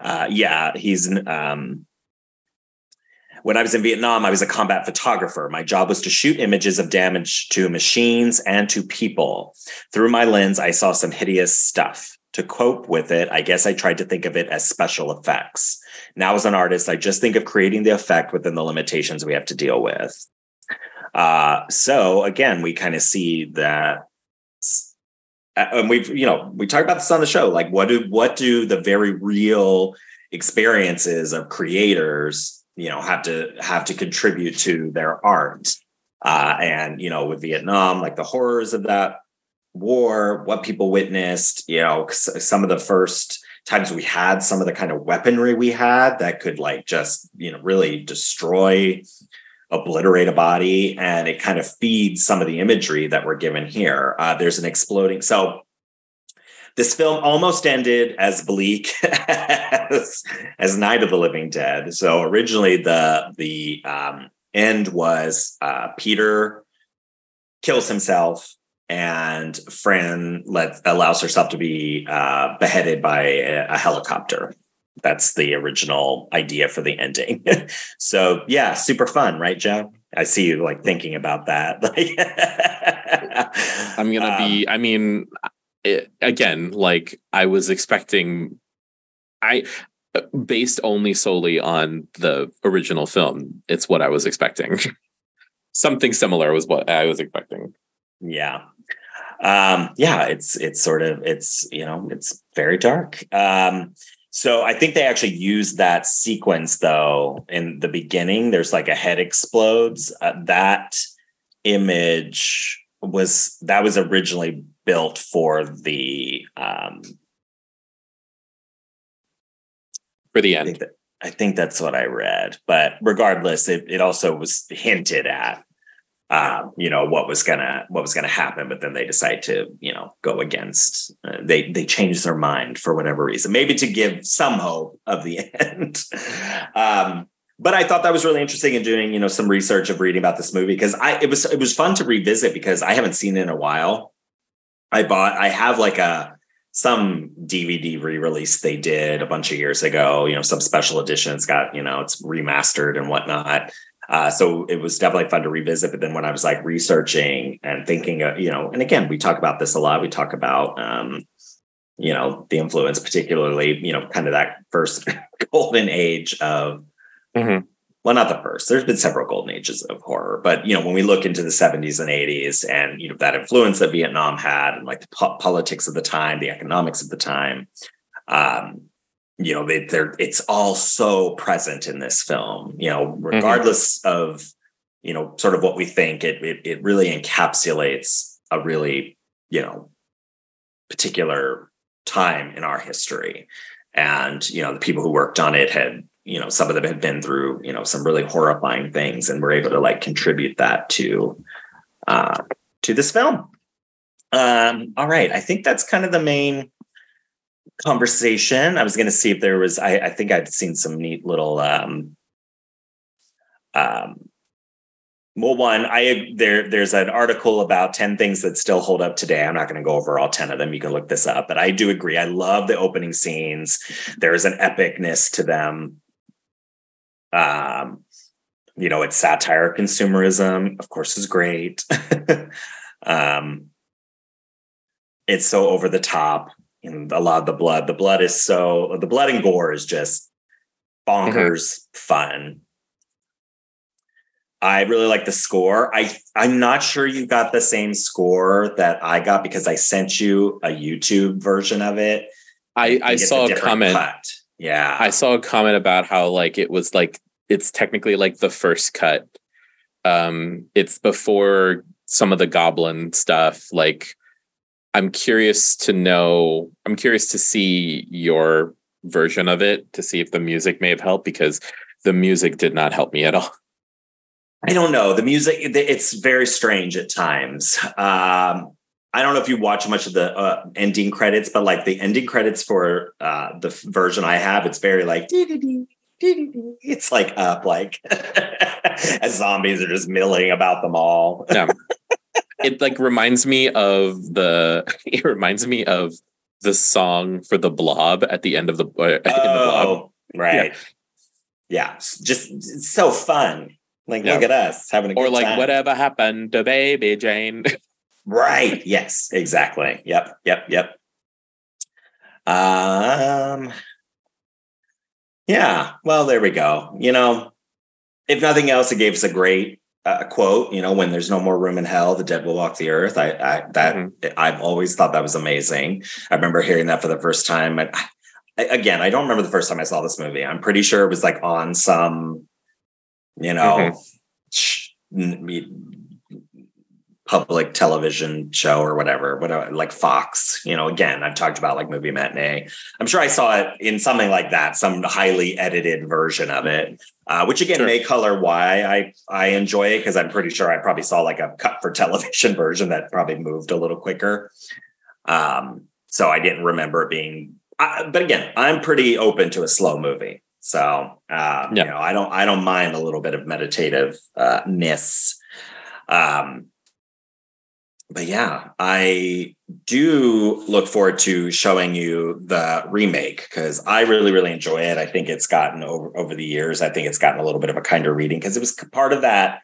uh, yeah, he's, um, when I was in Vietnam, I was a combat photographer. My job was to shoot images of damage to machines and to people. Through my lens, I saw some hideous stuff. To cope with it, I guess I tried to think of it as special effects. Now, as an artist, I just think of creating the effect within the limitations we have to deal with. Uh, so again, we kind of see that and we've you know we talk about this on the show like what do what do the very real experiences of creators you know have to have to contribute to their art. Uh, and you know with vietnam like the horrors of that war what people witnessed you know some of the first times we had some of the kind of weaponry we had that could like just you know really destroy obliterate a body and it kind of feeds some of the imagery that we're given here. Uh, there's an exploding so this film almost ended as bleak as, as Night of the Living Dead. So originally the the um, end was uh, Peter kills himself and Fran let allows herself to be uh, beheaded by a, a helicopter. That's the original idea for the ending. so yeah, super fun, right, Joe? I see you like thinking about that. I'm gonna um, be. I mean, it, again, like I was expecting, I based only solely on the original film. It's what I was expecting. Something similar was what I was expecting. Yeah. Um, yeah, it's it's sort of it's you know it's very dark. Um, so I think they actually use that sequence though in the beginning. There's like a head explodes. Uh, that image was that was originally built for the um, for the end. I think, that, I think, that's what I read, but regardless, it, it also was hinted at, um, you know, what was gonna what was gonna happen. But then they decide to, you know, go against. Uh, they they changed their mind for whatever reason, maybe to give some hope of the end. um, but I thought that was really interesting in doing, you know, some research of reading about this movie because I it was it was fun to revisit because I haven't seen it in a while. I bought I have like a some DVD re-release they did a bunch of years ago, you know, some special edition. It's got, you know, it's remastered and whatnot. Uh, so it was definitely fun to revisit. But then when I was like researching and thinking, of, you know, and again, we talk about this a lot. We talk about, um, you know, the influence, particularly, you know, kind of that first golden age of Mm-hmm. Well, not the first. There's been several golden ages of horror, but you know, when we look into the 70s and 80s, and you know that influence that Vietnam had, and like the po- politics of the time, the economics of the time, um, you know, they're it's all so present in this film. You know, mm-hmm. regardless mm-hmm. of you know, sort of what we think, it, it it really encapsulates a really you know particular time in our history and you know the people who worked on it had you know some of them have been through you know some really horrifying things and we're able to like contribute that to uh to this film um all right i think that's kind of the main conversation i was going to see if there was I, I think i'd seen some neat little um um well, one, I there there's an article about 10 things that still hold up today. I'm not going to go over all 10 of them. You can look this up, but I do agree. I love the opening scenes. There is an epicness to them. Um, you know, it's satire consumerism, of course, is great. um, it's so over the top. And a lot of the blood, the blood is so the blood and gore is just bonkers fun. I really like the score. I I'm not sure you got the same score that I got because I sent you a YouTube version of it. I I saw a comment. cut. Yeah. I saw a comment about how like it was like it's technically like the first cut. Um, it's before some of the goblin stuff. Like, I'm curious to know. I'm curious to see your version of it to see if the music may have helped because the music did not help me at all. I don't know. The music, it's very strange at times. Um, I don't know if you watch much of the uh, ending credits, but like the ending credits for uh, the version I have, it's very like, dee-dee-dee, dee-dee-dee. it's like up, like as zombies are just milling about them all. Yeah. it like reminds me of the. It reminds me of the song for the Blob at the end of the uh, in the Blob. Oh, right. Yeah. s- Just it's so fun. Like, Yeah. look at us having a good Or like time. whatever happened to Baby Jane. Right. Yes, exactly. Yep. Yep. Yep. Um Yeah, well there we go. You know, if nothing else it gave us a great uh, quote, you know, when there's no more room in hell, the dead will walk the earth. I I that Mhm. I've always thought that was amazing. I remember hearing that for the first time and I, again, I don't remember the first time I saw this movie. I'm pretty sure it was like on some you know, sh- n- me- public television show or whatever, whatever, like Fox. You know, again, I've talked about like movie matinee. I'm sure I saw it in something like that, some highly edited version of it, uh, which again Sure. may color why I I enjoy it because I'm pretty sure I probably saw like a cut for television version that probably moved a little quicker. Um, so I didn't remember it being. Uh, but again, I'm pretty open to a slow movie. So um, Yeah. you know, I don't I don't mind a little bit of meditative uh, ness. Um, but yeah, I do look forward to showing you the remake because I really, really enjoy it. I think it's gotten over over the years. I think it's gotten a little bit of a kinder reading because it was part of that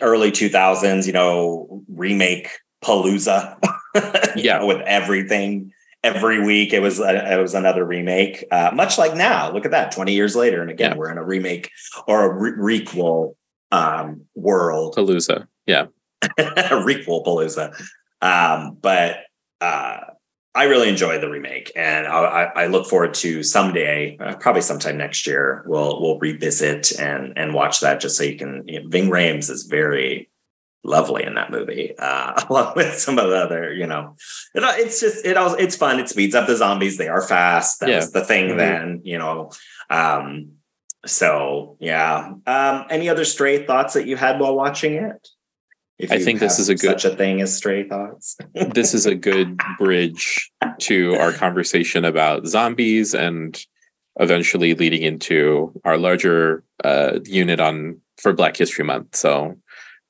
early 2000s, you know, remake palooza. Yeah. know, with everything every week. It was a, it was another remake. Uh, much like now, look at that, 20 years later, and again, Yeah. we're in a remake or a re- requel um, world Palooza. Yeah. requel palooza um but uh i really enjoy the remake and i i look forward to someday uh, probably sometime next year we'll we'll revisit and and watch that just so you can you know, ving Rhames is very lovely in that movie uh along with some of the other you know it, it's just it also it's fun it speeds up the zombies they are fast that Yeah. was the thing Mhm. then you know um so yeah um any other stray thoughts that you had while watching it if I think this is a good- such a thing as stray thoughts. this is a good bridge to our conversation about zombies and eventually leading into our larger uh, unit on for Black History Month. So,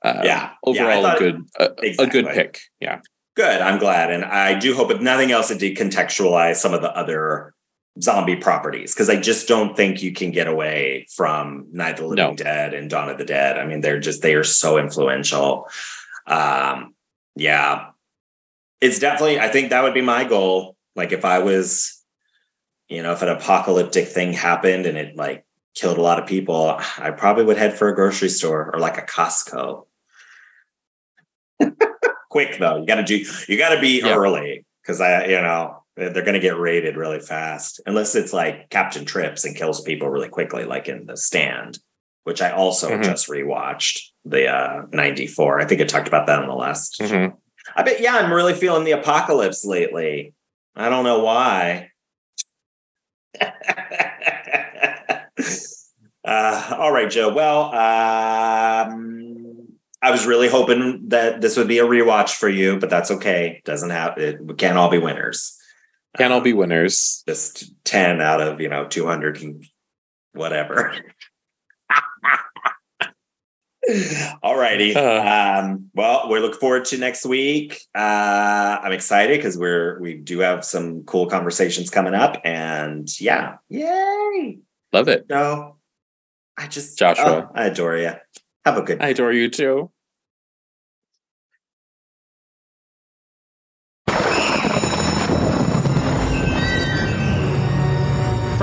uh, Yeah. Yeah, overall, thought- a good a, a Exactly. good pick. Yeah, Good. I'm glad, and I do hope, if nothing else, it did contextualize some of the other zombie properties because I just don't think you can get away from Night of the Living No. Dead and Dawn of the Dead. I mean, they're just they are so influential. Um, yeah, it's definitely. I think that would be my goal. Like if I was, you know, if an apocalyptic thing happened and it like killed a lot of people, I probably would head for a grocery store or like a Costco. Quick though, you got to do. You got to be Yeah. early because I, you know, they're going to get raided really fast unless it's like Captain Trips and kills people really quickly, like in The Stand, which I also Mhm. just rewatched the uh 94. I think I talked about that on the last. Mhm. I bet yeah, I'm really feeling the apocalypse lately. I don't know why. uh, all right, Joe. Well, um, I was really hoping that this would be a rewatch for you, but that's okay. Doesn't have it. We can't all be winners. Can all be Um, winners. just 10 out of you know 200 and whatever all righty Uh. um well we look forward to next week uh i'm excited because we're we do have some cool conversations coming up and yeah yay Love it. no i just Joshua. oh, i adore you have a good I adore you too.